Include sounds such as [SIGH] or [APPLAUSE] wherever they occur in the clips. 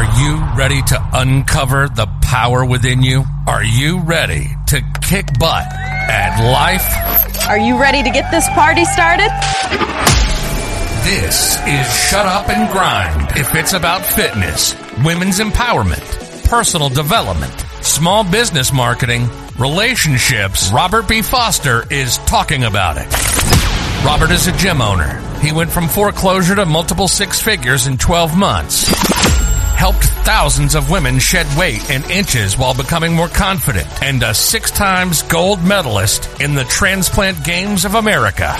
Are you ready to uncover the power within you? Are you ready to kick butt at life? Are you ready to get this party started? This is Shut Up and Grind. If it's about fitness, women's empowerment, personal development, small business marketing, relationships, Robert B. Foster is talking about it. Robert is a gym owner. He went from foreclosure to multiple six figures in 12 months. Helped thousands of women shed weight and inches while becoming more confident. And a six times gold medalist in the Transplant Games of America.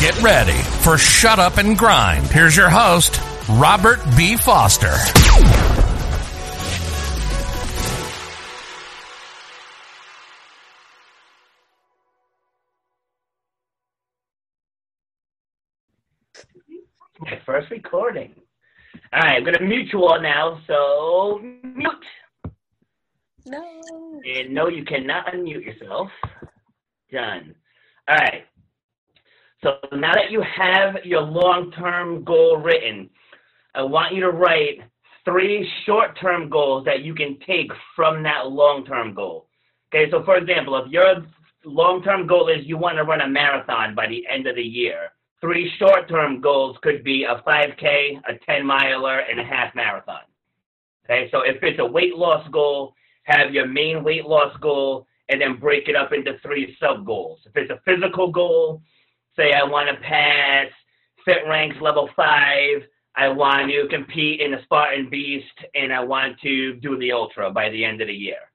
Get ready for Shut Up and Grind. Here's your host, Robert B. Foster. All right, I'm going to mute you all now. So, mute. No. And no, you cannot unmute yourself. Done. All right. So now that you have your long-term goal written, I want you to write three short-term goals that you can take from that long-term goal. Okay, so for example, if your long-term goal is you want to run a marathon by the end of the year, three short-term goals could be a 5K, a 10 miler, and a half marathon. Okay, so if it's a weight loss goal, have your main weight loss goal and then break it up into three sub goals. If it's a physical goal, say I want to pass Fit Ranks level five, I want to compete in the Spartan Beast, and I want to do the Ultra by the end of the year.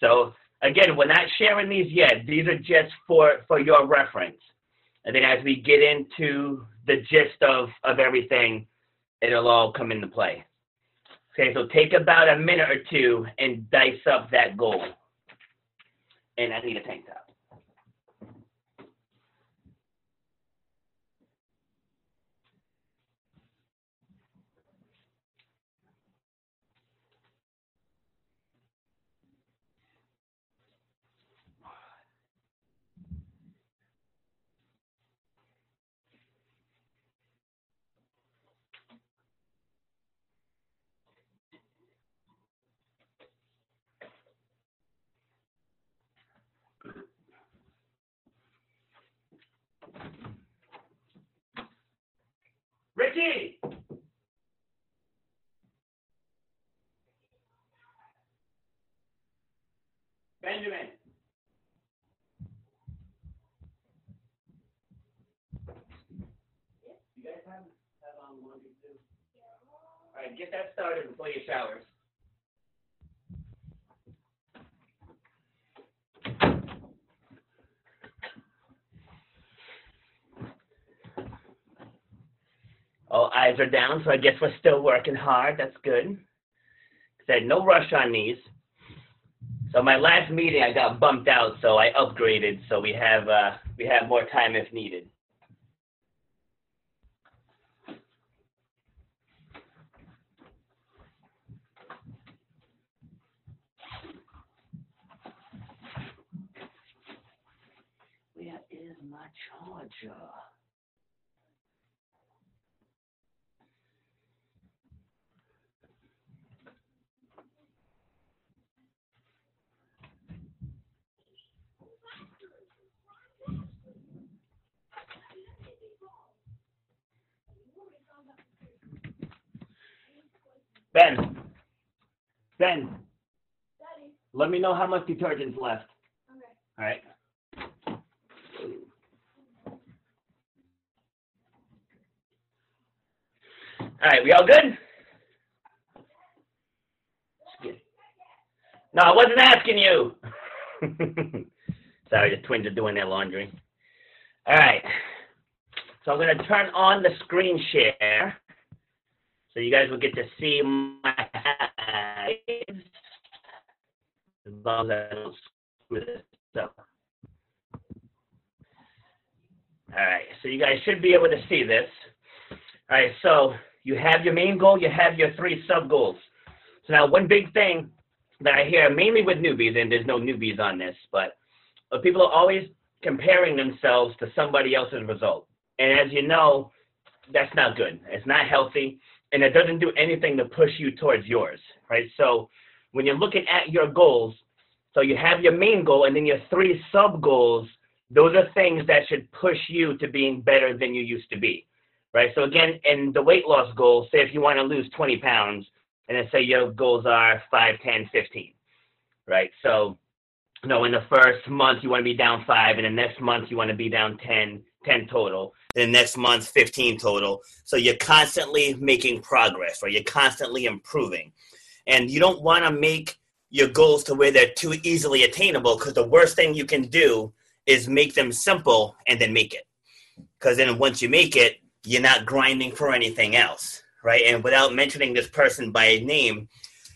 So again, we're not sharing these yet. These are just for, for your reference. And then as we get into the gist of, of everything, it'll all come into play. Okay, so take about a minute or two and dice up that goal. And I need a tank top. Ricky! Benjamin. You guys have, have um, laundry too? All right, get that started before you showers. Eyes are down, so I guess we're still working hard. That's good. Said no rush on these. So my last meeting, I got bumped out, so I upgraded. So we have uh, we have more time if needed. Where is my charger? Ben. Ben. Let me know how much detergent's left. All right. All right, we all good? No, I wasn't asking you. [LAUGHS] Sorry, the twins are doing their laundry. All right. So I'm going to turn on the screen share so you guys will get to see As long as I don't screw this up. All right, so you guys should be able to see this. All right, so you have your main goal, you have your three sub goals. So now one big thing that I hear mainly with newbies, and there's no newbies on this, but, but people are always comparing themselves to somebody else's result. And as you know, that's not good. It's not healthy. and it doesn't do anything to push you towards yours, right? So when you're looking at your goals, so you have your main goal and then your three sub goals, those are things that should push you to being better than you used to be, right? So again, in the weight loss goal, say if you want to lose 20 pounds, and then say your goals are 5, 10, 15, right? So, you know, in the first month you want to be down five, and the next month you want to be down 10, 10 total. Then next month, 15 total. So you're constantly making progress, right? You're constantly improving. And you don't want to make your goals to where they're too easily attainable because the worst thing you can do is make them simple and then make it. Because then once you make it, you're not grinding for anything else, right? And without mentioning this person by name,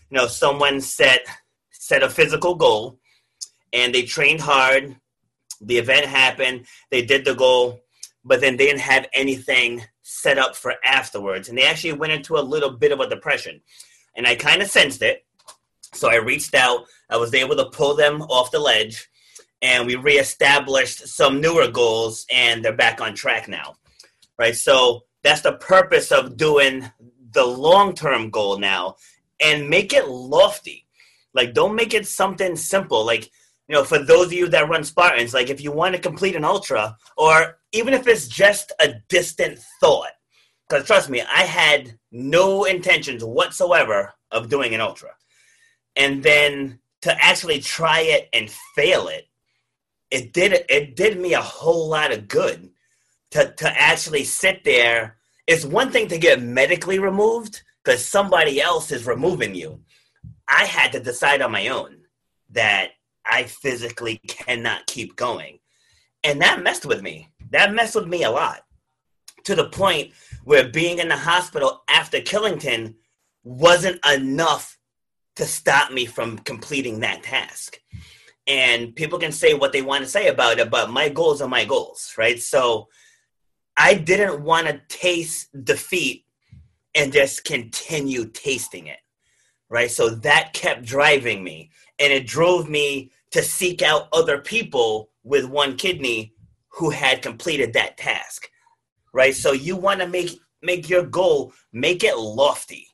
you know, someone set set a physical goal and they trained hard. The event happened, they did the goal, but then they didn't have anything set up for afterwards. And they actually went into a little bit of a depression. And I kind of sensed it. So I reached out. I was able to pull them off the ledge. And we reestablished some newer goals, and they're back on track now. Right. So that's the purpose of doing the long term goal now and make it lofty. Like, don't make it something simple. Like, you know, for those of you that run Spartans, like if you want to complete an ultra, or even if it's just a distant thought, because trust me, I had no intentions whatsoever of doing an ultra. And then to actually try it and fail it, it did it did me a whole lot of good. To to actually sit there, it's one thing to get medically removed because somebody else is removing you. I had to decide on my own that I physically cannot keep going. And that messed with me. That messed with me a lot. To the point where being in the hospital after Killington wasn't enough to stop me from completing that task. And people can say what they want to say about it, but my goals are my goals, right? So I didn't want to taste defeat and just continue tasting it, right? So that kept driving me. And it drove me to seek out other people with one kidney who had completed that task right so you want to make make your goal make it lofty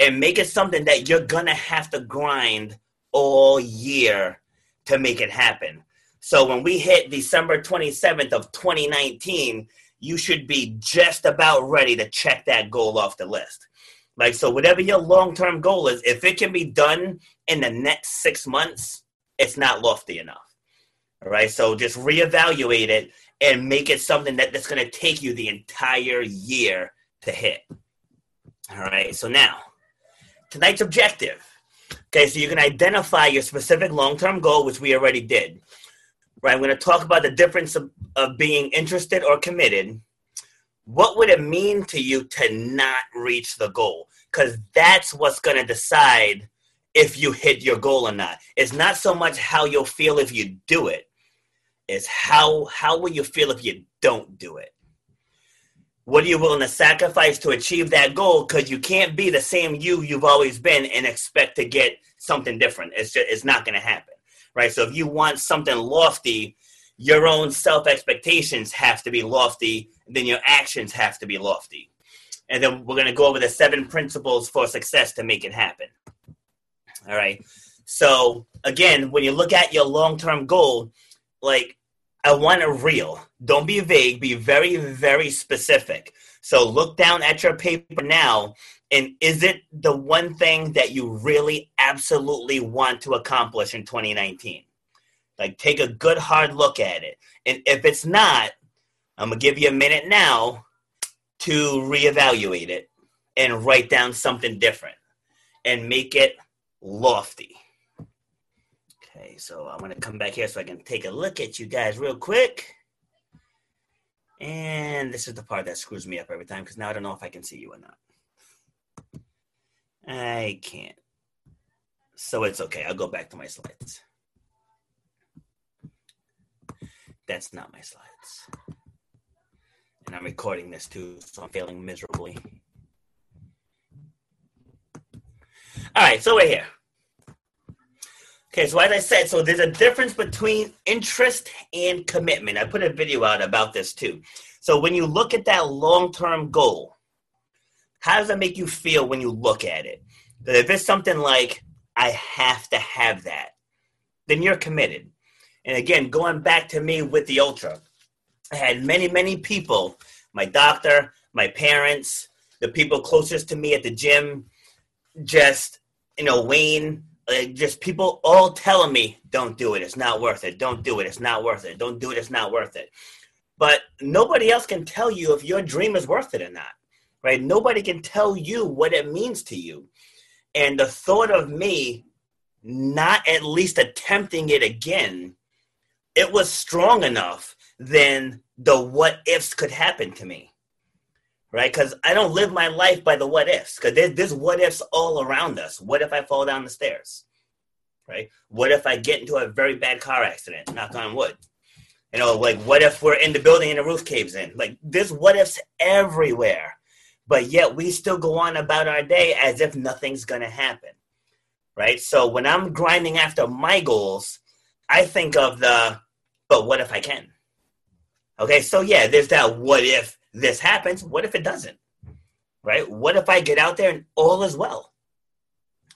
and make it something that you're gonna have to grind all year to make it happen so when we hit december 27th of 2019 you should be just about ready to check that goal off the list like so whatever your long-term goal is if it can be done in the next six months it's not lofty enough. All right. So just reevaluate it and make it something that, that's going to take you the entire year to hit. All right. So now, tonight's objective. Okay. So you can identify your specific long term goal, which we already did. Right. I'm going to talk about the difference of, of being interested or committed. What would it mean to you to not reach the goal? Because that's what's going to decide if you hit your goal or not. It's not so much how you'll feel if you do it. It's how how will you feel if you don't do it? What are you willing to sacrifice to achieve that goal? Because you can't be the same you you've always been and expect to get something different. It's just it's not going to happen, right? So if you want something lofty, your own self expectations have to be lofty. Then your actions have to be lofty. And then we're going to go over the seven principles for success to make it happen. All right. So again, when you look at your long term goal, like I want a real. Don't be vague. Be very, very specific. So look down at your paper now, and is it the one thing that you really absolutely want to accomplish in 2019? Like take a good hard look at it. And if it's not, I'm gonna give you a minute now to reevaluate it and write down something different and make it lofty. Okay, so I'm to come back here so I can take a look at you guys real quick. And this is the part that screws me up every time because now I don't know if I can see you or not. I can't. So it's okay. I'll go back to my slides. That's not my slides. And I'm recording this too, so I'm failing miserably. All right, so we're here. Okay, so as I said, so there's a difference between interest and commitment. I put a video out about this too. So when you look at that long term goal, how does that make you feel when you look at it? That if it's something like, I have to have that, then you're committed. And again, going back to me with the ultra, I had many, many people, my doctor, my parents, the people closest to me at the gym, just, you know, Wayne, like just people all telling me, don't do it, it's not worth it, don't do it, it's not worth it, don't do it, it's not worth it. But nobody else can tell you if your dream is worth it or not, right? Nobody can tell you what it means to you. And the thought of me not at least attempting it again, it was strong enough then the what ifs could happen to me. Right? Because I don't live my life by the what ifs. Because there's, there's what ifs all around us. What if I fall down the stairs? Right? What if I get into a very bad car accident? Knock on wood. You know, like what if we're in the building and the roof caves in? Like there's what ifs everywhere. But yet we still go on about our day as if nothing's gonna happen. Right? So when I'm grinding after my goals, I think of the but what if I can? Okay, so yeah, there's that what if this happens, what if it doesn't? Right? What if I get out there and all is well?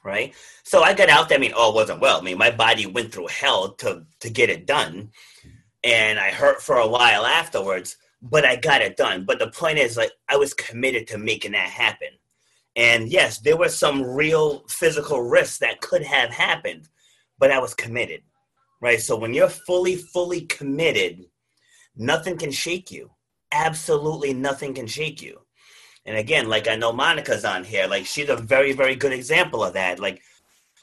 Right? So I got out there, I mean, all wasn't well. I mean, my body went through hell to to get it done. And I hurt for a while afterwards, but I got it done. But the point is like I was committed to making that happen. And yes, there were some real physical risks that could have happened, but I was committed. Right? So when you're fully fully committed, nothing can shake you. Absolutely nothing can shake you. And again, like I know Monica's on here, like she's a very, very good example of that. Like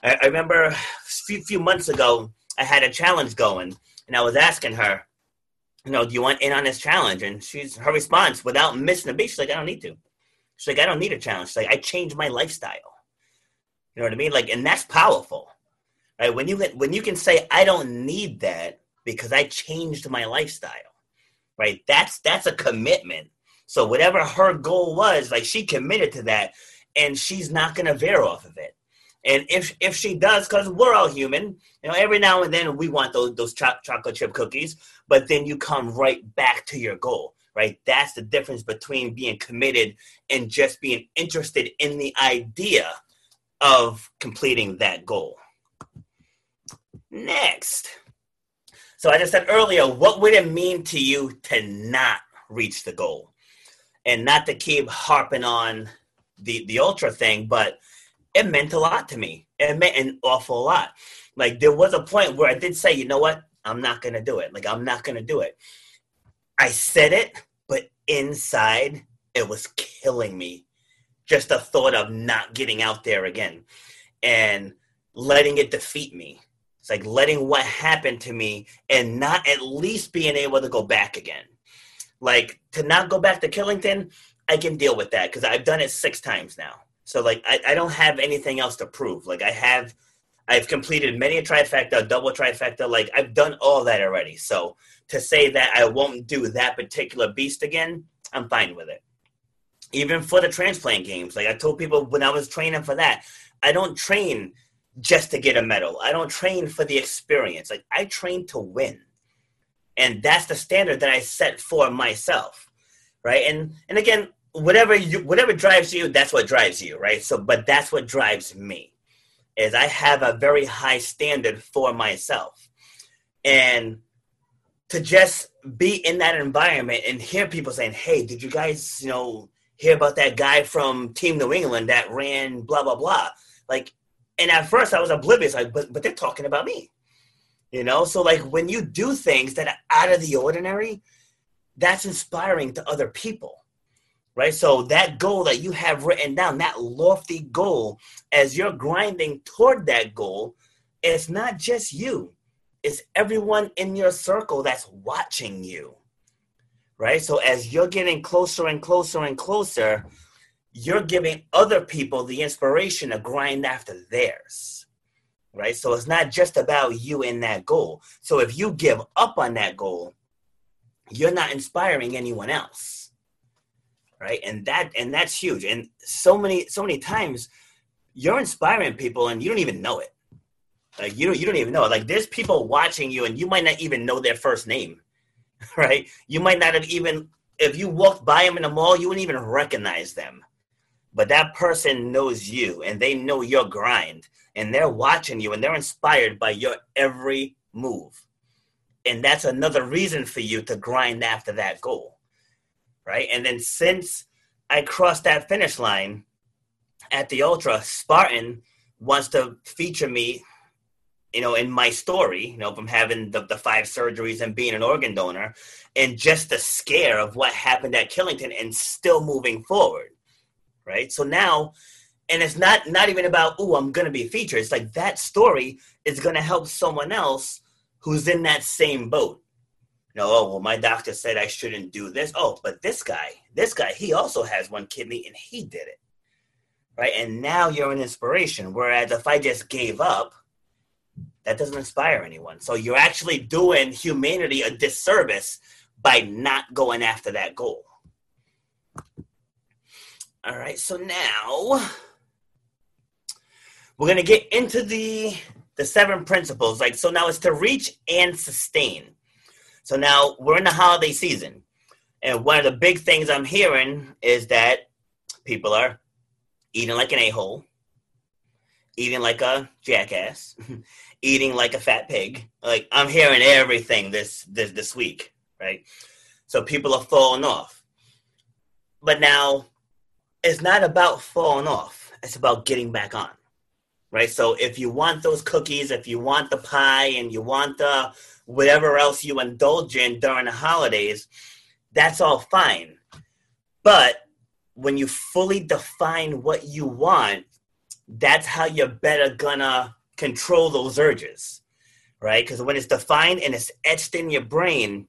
I, I remember a few, few months ago, I had a challenge going, and I was asking her, you know, do you want in on this challenge? And she's her response, without missing a beat, she's like, I don't need to. She's like, I don't need a challenge. She's like, I changed my lifestyle. You know what I mean? Like, and that's powerful, right? When you when you can say, I don't need that because I changed my lifestyle right? That's that's a commitment. So whatever her goal was, like she committed to that, and she's not gonna veer off of it. And if if she does, because we're all human, you know, every now and then we want those those cho- chocolate chip cookies, but then you come right back to your goal, right? That's the difference between being committed and just being interested in the idea of completing that goal. Next. So I just said earlier, what would it mean to you to not reach the goal? And not to keep harping on the, the ultra thing, but it meant a lot to me. It meant an awful lot. Like there was a point where I did say, you know what? I'm not gonna do it. Like I'm not gonna do it. I said it, but inside it was killing me. Just the thought of not getting out there again and letting it defeat me. It's like letting what happened to me and not at least being able to go back again. Like to not go back to Killington, I can deal with that because I've done it six times now. So like I, I don't have anything else to prove. Like I have I've completed many a trifecta, double trifecta, like I've done all that already. So to say that I won't do that particular beast again, I'm fine with it. Even for the transplant games, like I told people when I was training for that, I don't train just to get a medal. I don't train for the experience. Like I train to win. And that's the standard that I set for myself. Right? And and again, whatever you whatever drives you, that's what drives you, right? So but that's what drives me. Is I have a very high standard for myself. And to just be in that environment and hear people saying, "Hey, did you guys, you know, hear about that guy from Team New England that ran blah blah blah?" Like and at first I was oblivious, like, but but they're talking about me. You know, so like when you do things that are out of the ordinary, that's inspiring to other people. Right? So that goal that you have written down, that lofty goal, as you're grinding toward that goal, it's not just you. It's everyone in your circle that's watching you. Right? So as you're getting closer and closer and closer, you're giving other people the inspiration to grind after theirs right? So it's not just about you and that goal. So if you give up on that goal you're not inspiring anyone else right? And that and that's huge. And so many so many times you're inspiring people and you don't even know it. Like you don't you don't even know it. like there's people watching you and you might not even know their first name [LAUGHS] right? You might not have even if you walked by them in the mall you wouldn't even recognize them but that person knows you and they know your grind and they're watching you and they're inspired by your every move. And that's another reason for you to grind after that goal. Right. And then since I crossed that finish line at the Ultra, Spartan wants to feature me, you know, in my story, you know, from having the, the five surgeries and being an organ donor and just the scare of what happened at Killington and still moving forward. Right. So now and it's not not even about oh i'm gonna be featured. It's like that story is gonna help someone else who's in that same boat. You know oh well my doctor said i shouldn't do this. Oh but this guy this guy he also has one kidney and he did it right? And now you're an inspiration. Whereas if i just gave up that doesn't inspire anyone. So you're actually doing humanity a disservice by not going after that goal all right so now we're gonna get into the the seven principles. Like so now it's to reach and sustain. So now we're in the holiday season. And one of the big things I'm hearing is that people are eating like an a-hole, eating like a jackass, [LAUGHS] eating like a fat pig. Like I'm hearing everything this this this week, right? So people are falling off. But now it's not about falling off. It's about getting back on right? So if you want those cookies, if you want the pie, and you want the whatever else you indulge in during the holidays, that's all fine. But when you fully define what you want, that's how you're better gonna control those urges, right? Because when it's defined and it's etched in your brain,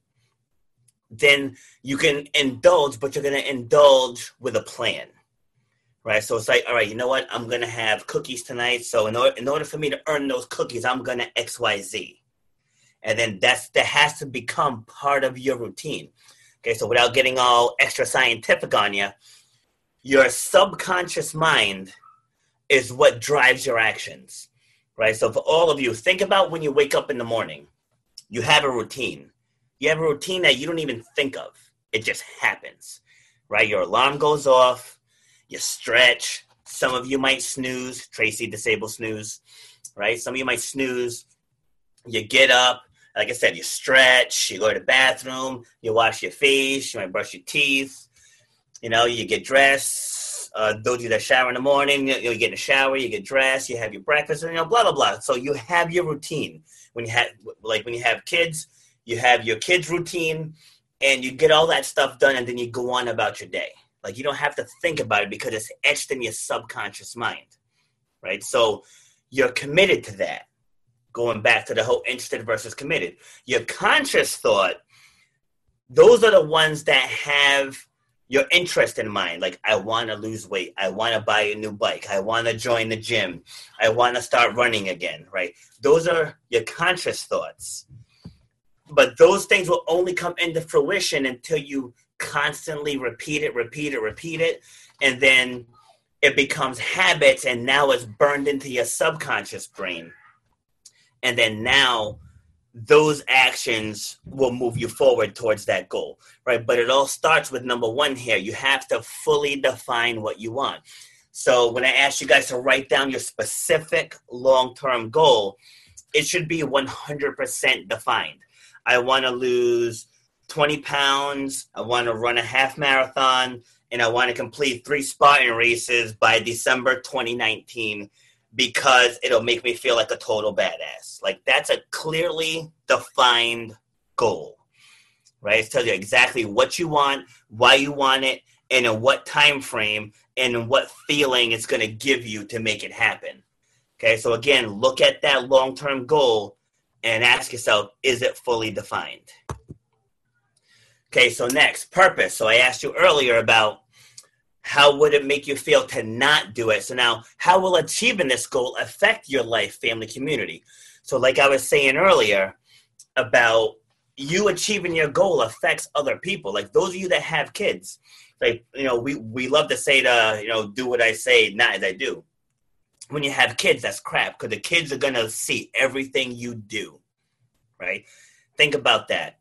then you can indulge, but you're gonna indulge with a plan right? So it's like, all right, you know what? I'm gonna have cookies tonight. So in order in order for me to earn those cookies, I'm gonna X Y Z, and then that's that has to become part of your routine. Okay, so without getting all extra scientific on you, your subconscious mind is what drives your actions, right? So for all of you, think about when you wake up in the morning. You have a routine. You have a routine that you don't even think of. It just happens, right? Your alarm goes off you stretch. Some of you might snooze. Tracy disable snooze, right? Some of you might snooze. You get up. Like I said, you stretch. You go to the bathroom. You wash your face. You might brush your teeth. You know, you get dressed. Uh, of you that shower in the morning, you, you get in the shower. You get dressed. You have your breakfast. And, you know, blah blah blah. So you have your routine. When you have, like, when you have kids, you have your kids' routine, and you get all that stuff done, and then you go on about your day like you don't have to think about it because it's etched in your subconscious mind, right? So you're committed to that. Going back to the whole interested versus committed. Your conscious thought, those are the ones that have your interest in mind. Like, I want to lose weight. I want to buy a new bike. I want to join the gym. I want to start running again, right? Those are your conscious thoughts. But those things will only come into fruition until you constantly repeat it, repeat it, repeat it, and then it becomes habits, and now it's burned into your subconscious brain. And then now those actions will move you forward towards that goal, right? But it all starts with number one here. You have to fully define what you want. So when I ask you guys to write down your specific long term goal, it should be 100% defined. I want to lose 20 pounds. I want to run a half marathon and I want to complete three Spartan races by December 2019 because it'll make me feel like a total badass. Like that's a clearly defined goal, right? It tells you exactly what you want, why you want it, and in what time frame and what feeling it's going to give you to make it happen. Okay, so again, look at that long term goal and ask yourself, is it fully defined? Okay, so next, purpose. So I asked you earlier about how would it make you feel to not do it? So now, how will achieving this goal affect your life, family, community? So, like I was saying earlier about you achieving your goal affects other people. Like those of you that have kids, like you know, we we love to say to you know, do what I say, not as I do. When you have kids, that's crap because the kids are gonna see everything you do, right? Think about that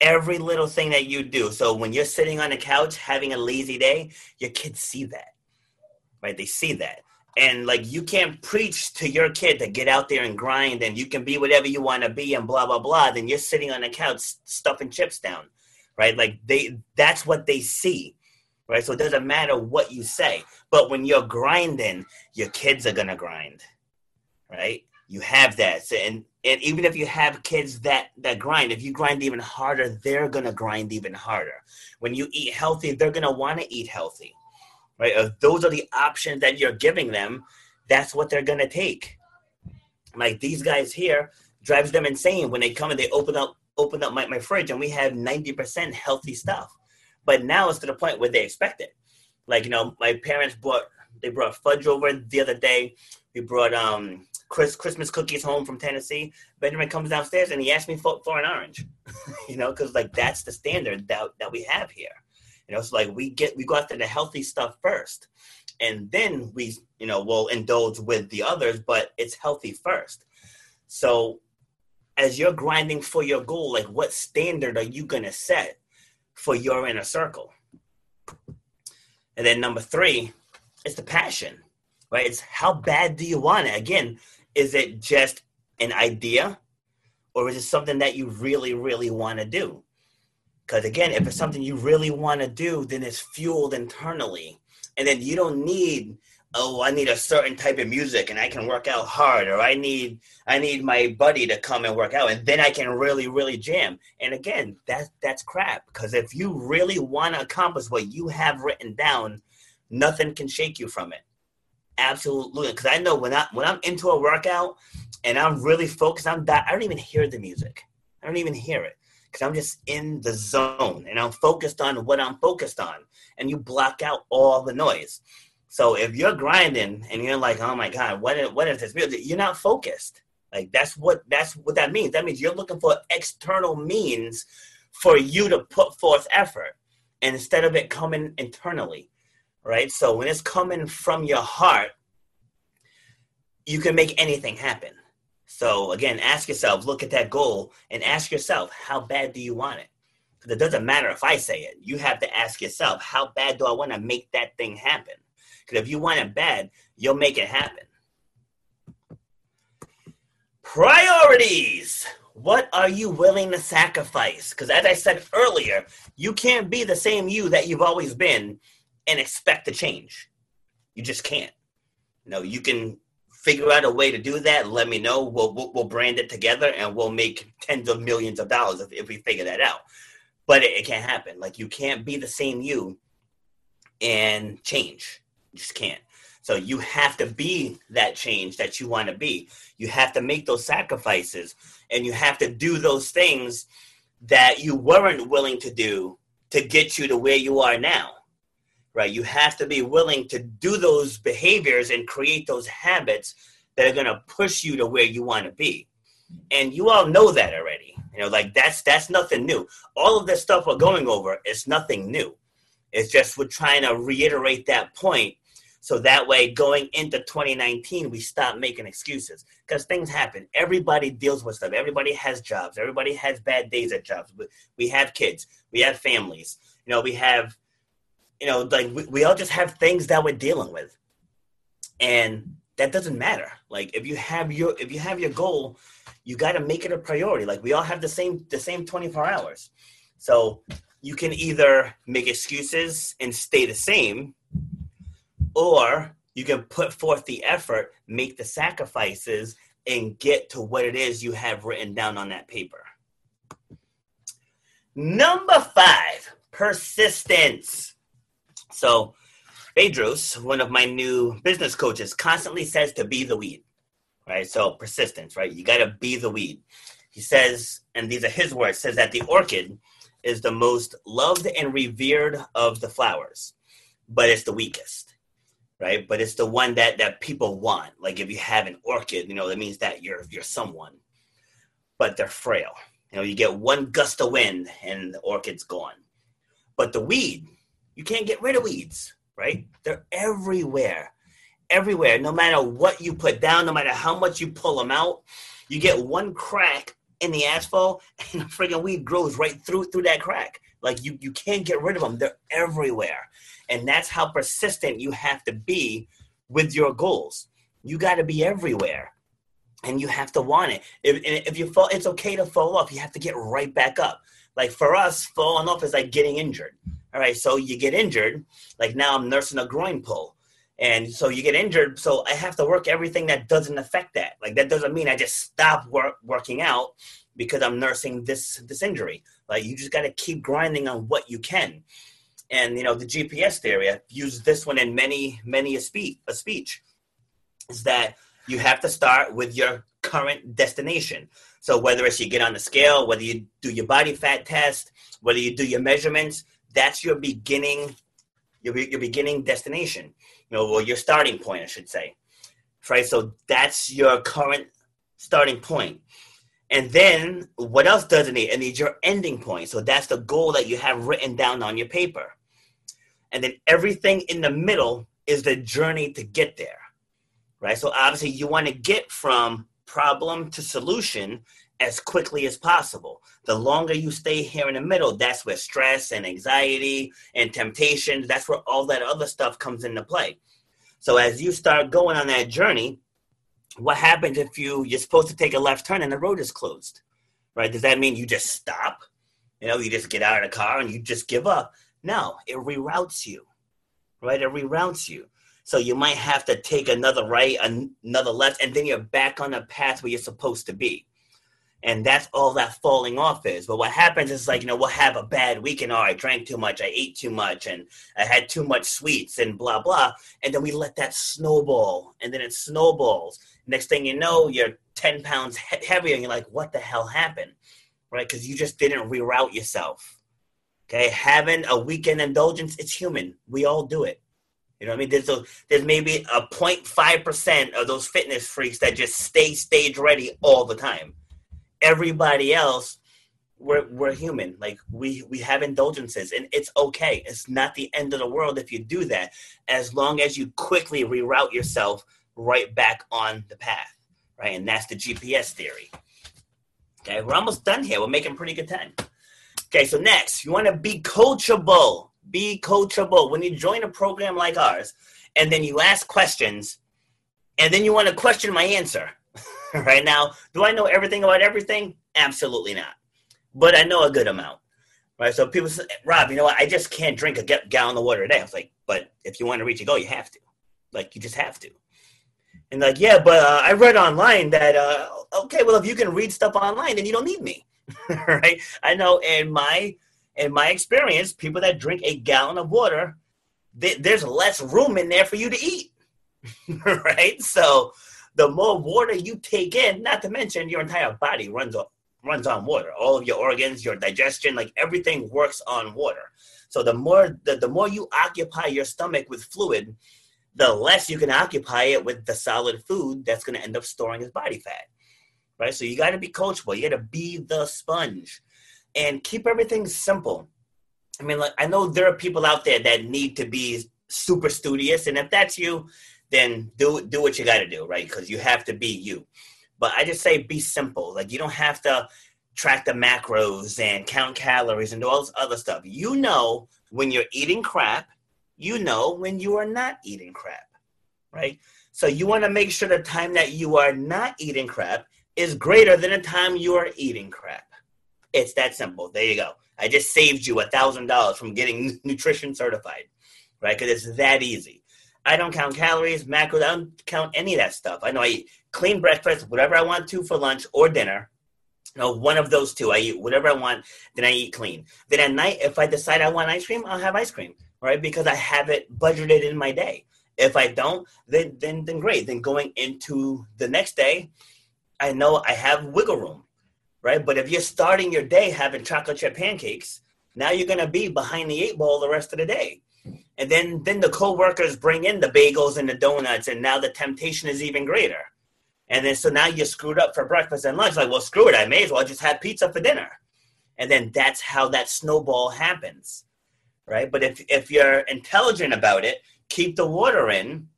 every little thing that you do. So when you're sitting on the couch having a lazy day, your kids see that. right? They see that. And like you can't preach to your kid to get out there and grind and you can be whatever you want to be and blah blah blah. Then you're sitting on the couch stuffing chips down, right? Like they that's what they see, right? So it doesn't matter what you say. But when you're grinding, your kids are gonna grind, right? You have that, so, and and even if you have kids that that grind, if you grind even harder, they're gonna grind even harder. When you eat healthy, they're gonna want to eat healthy right? If those are the options that you're giving them, that's what they're gonna take. Like these guys here drives them insane when they come and they open up open up my, my fridge and we have 90% healthy stuff. But now it's to the point where they expect it. Like, you know, my parents brought they brought fudge over the other day. We brought um Chris Christmas cookies home from Tennessee. Benjamin comes downstairs and he asked me for, for an orange. [LAUGHS] you know, because like that's the standard that that we have here. You know, it's like we get we go after the healthy stuff first, and then we you know will indulge with the others, but it's healthy first. So as you're grinding for your goal, like what standard are you gonna set for your inner circle? And then number three, it's the passion, right? It's how bad do you want it? Again, is it just an idea or is it something that you really, really want to do? Because again, if it's something you really want to do, then it's fueled internally. And then you don't need, oh, I need a certain type of music and I can work out hard, or I need I need my buddy to come and work out, and then I can really, really jam. And again, that's that's crap. Because if you really want to accomplish what you have written down, nothing can shake you from it. Absolutely. Because I know when I when I'm into a workout and I'm really focused, I'm that I don't even hear the music. I don't even hear it because I'm just in the zone and I'm focused on what I'm focused on. And you block out all the noise. So if you're grinding and you're like, oh my God, what is, what is this music? You're not focused. Like that's what that's what that means. That means you're looking for external means for you to put forth effort instead of it coming internally. Right? So when it's coming from your heart, you can make anything happen. So again, ask yourself, look at that goal and ask yourself, how bad do you want it? Because it doesn't matter if I say it. You have to ask yourself, how bad do I want to make that thing happen? Because if you want it bad, you'll make it happen. Priorities. What are you willing to sacrifice? Because as I said earlier, you can't be the same you that you've always been and expect to change. You just can't. Know, you can figure out a way to do that, let me know. We'll, we'll, we'll brand it together and we'll make tens of millions of dollars if, if we figure that out. But it, it can't happen. Like you can't be the same you and change. You just can't. So you have to be that change that you want to be. You have to make those sacrifices and you have to do those things that you weren't willing to do to get you to where you are now right? You have to be willing to do those behaviors and create those habits that are going to push you to where you want to be. And you all know that already. You know, like that's that's nothing new. All of this stuff we're going over is nothing new. It's just we're trying to reiterate that point so that way going into 2019 we stop making excuses because things happen everybody deals with stuff everybody has jobs everybody has bad days at jobs we have kids we have families you know we have you know, like we, we all just have things that we're dealing with. And that doesn't matter. Like if you have your if you have your goal, you got to make it a priority. Like we all have the same the same 24 hours. So you can either make excuses and stay the same or you can put forth the effort, make the sacrifices and get to what it is you have written down on that paper. Number 5, persistence. So, Bedros, one of my new business coaches, constantly says to be the weed, right? So, persistence, right? You got to be the weed. He says, and these are his words, says that the orchid is the most loved and revered of the flowers, but it's the weakest, right? But it's the one that that people want. Like if you have an orchid, you know, that means that you're you're someone, but they're frail. You know, you get one gust of wind and the orchid's gone. But the weed, you can't get rid of weeds, right? They're everywhere, everywhere. No matter what you put down, no matter how much you pull them out, you get one crack in the asphalt, [LAUGHS] and the friggin' weed grows right through through that crack. Like you, you can't get rid of them. They're everywhere. And that's how persistent you have to be with your goals. You got to be everywhere and you have to want it. If, if you fall, it's okay to fall off. You have to get right back up. Like for us, falling off is like getting injured. All right, so you get injured. Like now, I'm nursing a groin pull, and so you get injured. So I have to work everything that doesn't affect that. Like that doesn't mean I just stop work, working out because I'm nursing this this injury. Like you just got to keep grinding on what you can. And you know the GPS theory. I've used this one in many many a speech. A speech is that you have to start with your current destination. So whether it's you get on the scale, whether you do your body fat test, whether you do your measurements, that's your beginning your, your beginning destination. You know or your starting point i should say. Right? So that's your current starting point. And then what else does it need? It needs your ending point. So that's the goal that you have written down on your paper. And then everything in the middle is the journey to get there. Right? So obviously you want to get from problem to solution as quickly as possible. The longer you stay here in the middle, that's where stress and anxiety and temptations, that's where all that other stuff comes into play. So as you start going on that journey, what happens if you you're supposed to take a left turn and the road is closed? Right? Does that mean you just stop? You know, you just get out of the car and you just give up? No, it reroutes you. Right? It reroutes you. So you might have to take another right, another left, and then you're back on the path where you're supposed to be and that's all that falling off is. But what happens is like, you know, we'll have a bad weekend. Oh, I drank too much, I ate too much, and I had too much sweets and blah blah. And then we let that snowball, and then it snowballs. Next thing you know, you're 10 pounds he- heavier, and you're like, what the hell happened? Right? Because you just didn't reroute yourself. Okay, having a weekend indulgence, it's human. We all do it. You know what I mean? There's a, there's maybe a 0.5 percent of those fitness freaks that just stay stage ready all the time everybody else we're we're human. Like we we have indulgences and it's okay. It's not the end of the world if you do that as long as you quickly reroute yourself right back on the path right? And that's the gps theory. Okay we're almost done here. We're making pretty good time. Okay so next you want to be coachable. Be coachable. When you join a program like ours and then you ask questions and then you want to question my answer [LAUGHS] right now. Do I know everything about everything? Absolutely not. But I know a good amount. Right. So people say, Rob, you know what? I just can't drink a gallon of water a day. I was like, but if you want to reach a goal, you have to. Like, you just have to. And like, yeah, but uh, I read online that, uh, okay, well, if you can read stuff online, then you don't need me. [LAUGHS] right. I know in my, in my experience, people that drink a gallon of water, they, there's less room in there for you to eat. [LAUGHS] right. So, the more water you take in, not to mention your entire body runs on runs on water. All of your organs, your digestion, like everything works on water. So the more the, the more you occupy your stomach with fluid, the less you can occupy it with the solid food that's going to end up storing as body fat. Right? So you got to be coachable. You got to be the sponge and keep everything simple. I mean, like I know there are people out there that need to be super studious and if that's you, then do do what you got to do, right? Because you have to be you. But I just say be simple. Like you don't have to track the macros and count calories and do all this other stuff. You know when you're eating crap. You know when you are not eating crap, right? So you want to make sure the time that you are not eating crap is greater than the time you are eating crap. It's that simple. There you go. I just saved you a thousand dollars from getting [LAUGHS] nutrition certified, right? Because it's that easy. I don't count calories, macros. I don't count any of that stuff. I know I eat clean breakfast, whatever I want to for lunch or dinner. You know, one of those two. I eat whatever I want, then I eat clean. Then at night, if I decide I want ice cream, I'll have ice cream, right? Because I have it budgeted in my day. If I don't, then then then great. Then going into the next day, I know I have wiggle room, right? But if you're starting your day having chocolate chip pancakes, now you're gonna be behind the eight ball the rest of the day and then then the co-workers bring in the bagels and the donuts and now the temptation is even greater. And then so now you're screwed up for breakfast and lunch. Like well screw it. I may as well just have pizza for dinner. And then that's how that snowball happens right? But if if you're intelligent about it keep the water in.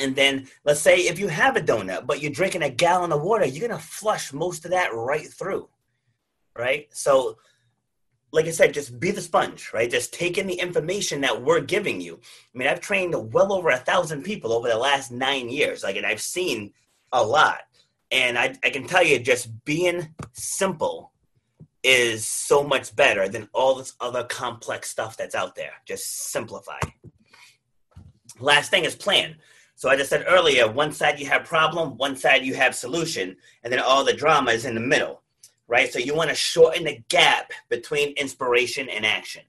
And then let's say if you have a donut but you're drinking a gallon of water you're going to flush most of that right through right? So like I said, just be the sponge, right? Just take in the information that we're giving you. I mean, I've trained well over a thousand people over the last nine years. Like, and I've seen a lot. And I, I can tell you, just being simple is so much better than all this other complex stuff that's out there. Just simplify. Last thing is plan. So I just said earlier, one side you have problem, one side you have solution, and then all the drama is in the middle right? So you want to shorten the gap between inspiration and action,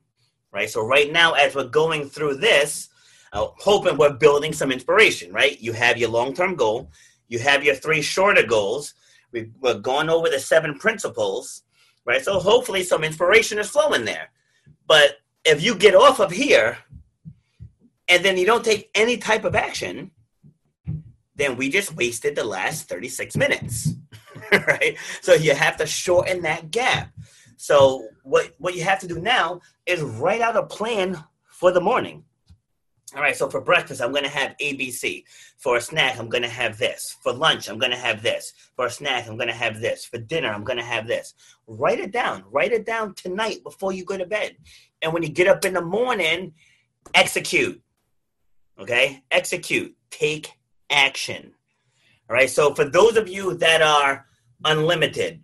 right? So right now, as we're going through this, uh, hoping we're building some inspiration, right? You have your long-term goal, you have your three shorter goals. we are going over the seven principles, right? So hopefully some inspiration is flowing there. But if you get off of here and then you don't take any type of action, then we just wasted the last 36 minutes. [LAUGHS] right? So you have to shorten that gap. So what what you have to do now is write out a plan for the morning. All right, so for breakfast, I'm to have ABC. For a snack, I'm to have this. For lunch, I'm to have this. For a snack, I'm to have this. For dinner, I'm to have this. Write it down. Write it down tonight before you go to bed. And when you get up in the morning, execute. Okay? Execute. Take action. All right, so for those of you that are unlimited.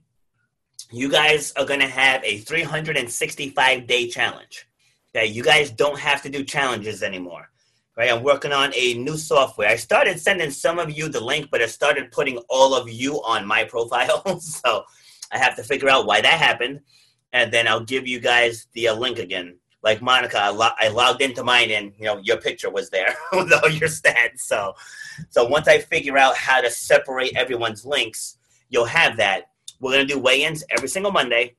You guys are going to have a 365 day challenge. Okay, you guys don't have to do challenges anymore. Right, I'm working on a new software. I started sending some of you the link, but I started putting all of you on my [LAUGHS] profile. so I have to figure out why that happened, and then I'll give you guys the uh, link again. Like Monica, I, lo- I logged into mine, and you know your picture was there [LAUGHS] with all your stats. So, so once I figure out how to separate everyone's links, you'll have that. We're going to do weigh ins every single Monday.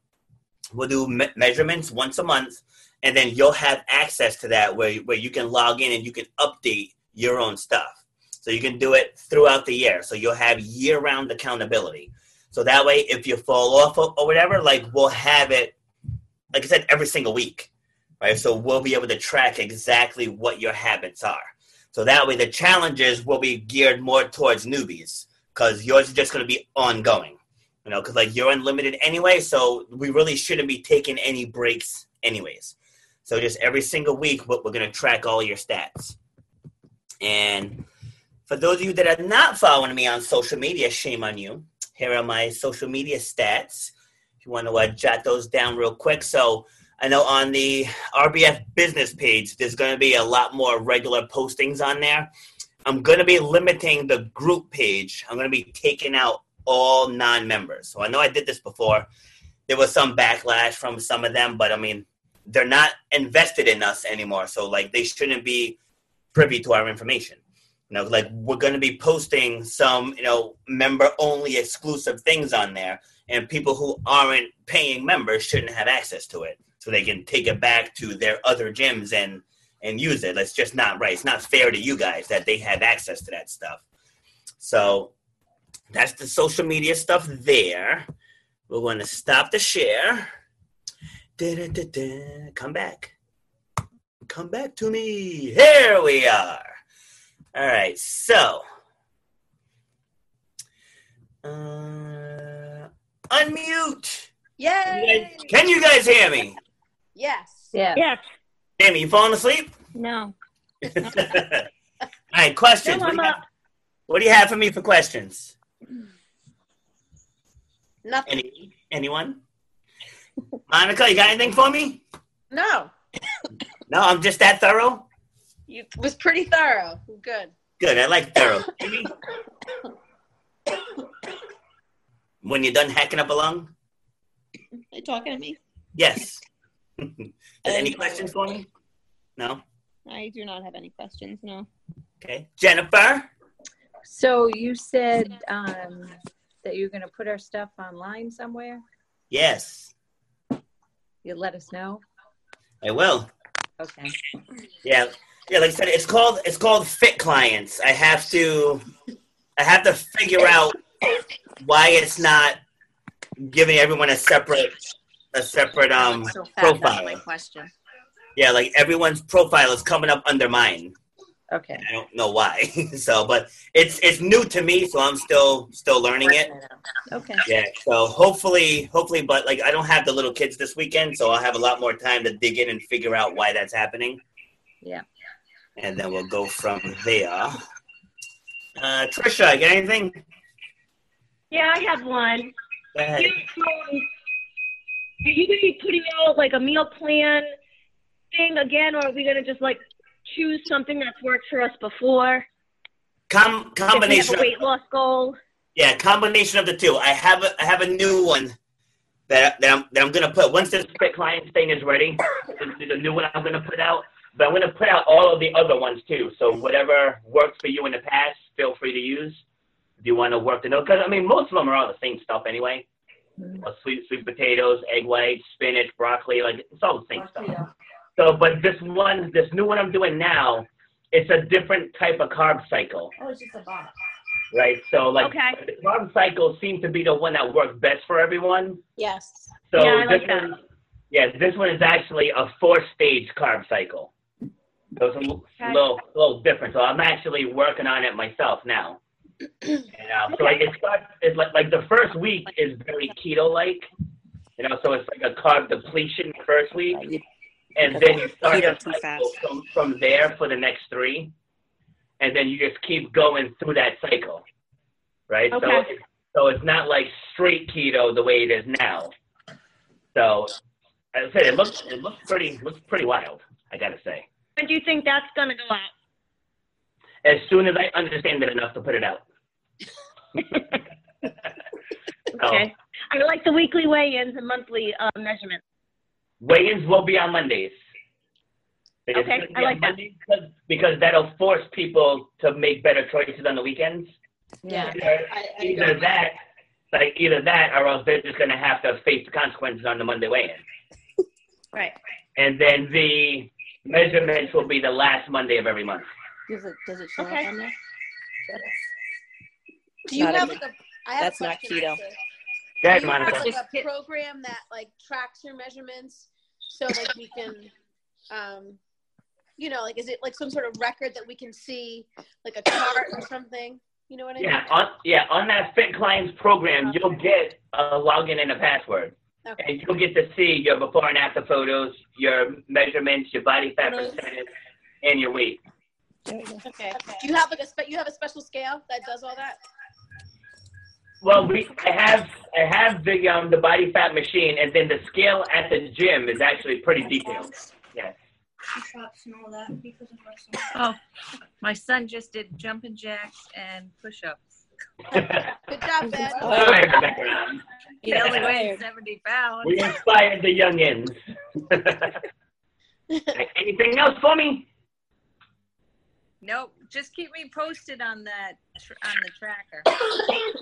We'll do me- measurements once a month. And then you'll have access to that where, where you can log in and you can update your own stuff. So you can do it throughout the year. So you'll have year round accountability. So that way, if you fall off or whatever, like we'll have it, like I said, every single week. Right. So we'll be able to track exactly what your habits are. So that way, the challenges will be geared more towards newbies because yours is just going to be ongoing. You know, because like you're unlimited anyway, so we really shouldn't be taking any breaks anyways. So just every single week, we're going to track all your stats. And for those of you that are not following me on social media, shame on you. Here are my social media stats. If you want to uh, jot those down real quick. So I know on the RBF business page, there's going to be a lot more regular postings on there. I'm going to be limiting the group page. I'm going to be taking out all non-members. So I know I did this before. There was some backlash from some of them, but I mean, they're not invested in us anymore. So like they shouldn't be privy to our information. You know, like we're going to be posting some, you know, member only exclusive things on there and people who aren't paying members shouldn't have access to it. So they can take it back to their other gyms and and use it. That's just not right. It's not fair to you guys that they have access to that stuff. So that's the social media stuff there. We're going to stop the share. Da-da-da-da. Come back. Come back to me. Here we are. All right. So, uh, unmute. Yay! Can you guys hear me? Yes. Yeah. Yes. Amy, you falling asleep? [LAUGHS] No. All right, questions. No, what, I'm do you have, what do you have for me for questions? Nothing. Any anyone? [LAUGHS] Monica, you got anything for me? No. No, I'm just that thorough. You was pretty thorough. Good. Good, I like thorough. [COUGHS] Amy? when you're done hacking up a lung? Are you talking to me? Yes. [LAUGHS] any questions for me? No? I do not have any questions. No. Okay. Jennifer? So you said um, that you're going to put our stuff online somewhere? Yes. You let us know? I will. Okay. Yeah. Yeah, like I said, it's called it's called fit clients. I have to I have to figure out why it's not giving everyone a separate a separate um so fast. That's profile. my question. Yeah, like everyone's profile is coming up under mine. Okay. I don't know why. [LAUGHS] so, but it's it's new to me, so I'm still still learning it. Okay. Yeah. So hopefully, hopefully, but like I don't have the little kids this weekend, so I'll have a lot more time to dig in and figure out why that's happening. Yeah. And then we'll go from there. Uh, Trisha, got anything? Yeah, I have one. Go ahead. You, um, are you going to be putting out like a meal plan thing again, or are we going to just like choose something that's worked for us before? Com- If we have combination. a weight loss goal. Yeah, combination of the two. I have a I have a new one that that I'm that I'm gonna put once this quick client thing is ready. A new one I'm gonna put out, but I'm gonna put out all of the other ones too. So whatever worked for you in the past, feel free to use. If you want to work the note, because I mean most of them are all the same stuff anyway. Well, sweet sweet potatoes, egg whites, spinach, broccoli, like it's all the same stuff. So, but this one, this new one I'm doing now, it's a different type of carb cycle Oh, it's just a box. right? So like Okay. the carb cycle seems to be the one that works best for everyone. Yes. So Yeah, I like this that. one, yeah, this one is actually a four-stage carb cycle. So it's a Okay. little, little different. So I'm actually working on it myself now. And, uh, So like it starts, it's like like the first week is very keto-like, you know. So it's like a carb depletion first week, and then you start Keto a cycle from from there for the next three, and then you just keep going through that cycle, right? Okay. So it's, so it's not like straight keto the way it is now. So as I said, it looks it looks pretty looks pretty wild. I gotta say. When do you think that's going to go out? As soon as I understand it enough to put it out. So, [LAUGHS] Okay. I like the weekly weigh-ins and monthly uh, measurements. Weigh-ins will be on Mondays. Because Okay, it's I like that. Because, because that'll force people to make better choices on the weekends. Yeah. Either, I, I either agree. that, like either that, or else they're just gonna have to face the consequences on the Monday weigh-in. [LAUGHS] Right. And then the measurements will be the last Monday of every month. Does it does it show Okay. up on there? Do you Not have a- like a? I have that's a not keto. actually. Go ahead, Do you have like a program that like tracks your measurements, so like we can, um, you know, like is it like some sort of record that we can see, like a chart or something? You know what I mean? Yeah, on yeah, on that Fit Clients program, you'll get a login and a password. Okay. And you'll get to see your before and after photos, your measurements, your body fat Photos. percentage, and your weight. Okay. Do you have like a spe- you have a special scale that does all that? Well, we I have I have the um the body fat machine, and then the scale at the gym is actually pretty detailed. Yes. Oh, my son just did jumping jacks and push-ups. [LAUGHS] Good job, Ben. All right, Rebecca. He only weighs 70 pounds. We inspired the youngins. [LAUGHS] Anything else for me? Nope, just keep me posted on that, on the tracker.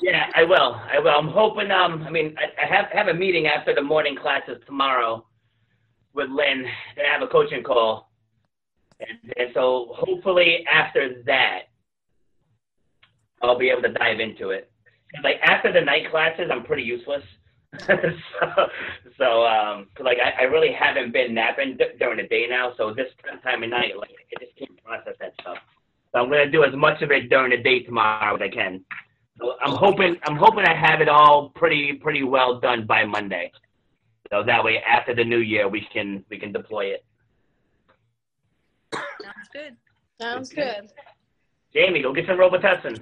Yeah, I will. I will. I'm hoping. Um, I mean, I, I have have a meeting after the morning classes tomorrow with Lynn. Then I have a coaching call, and, and so hopefully after that, I'll be able to dive into it. Like after the night classes, I'm pretty useless. So, [LAUGHS] so um, 'cause, like I, I really haven't been napping d- during the day now. So this time of night, like I just can't process that stuff. So I'm gonna do as much of it during the day tomorrow as I can. So I'm hoping I'm hoping I have it all pretty pretty well done by Monday. So that way after the new year we can we can deploy it. Sounds good. Sounds good. Jamie, go get some Robitussin.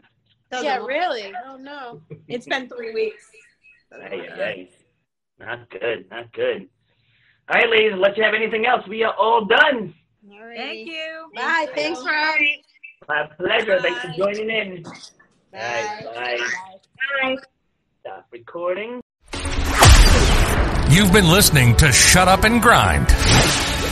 Yeah, really. Oh no. It's been three weeks. Hey, hey. Not good, not good. All right, ladies, unless you have anything else, we are all done. All right. Thank you. Bye. Thanks for having. My pleasure. Thanks for joining in. All Bye. right, bye. Stop recording. You've been listening to Shut Up and Grind.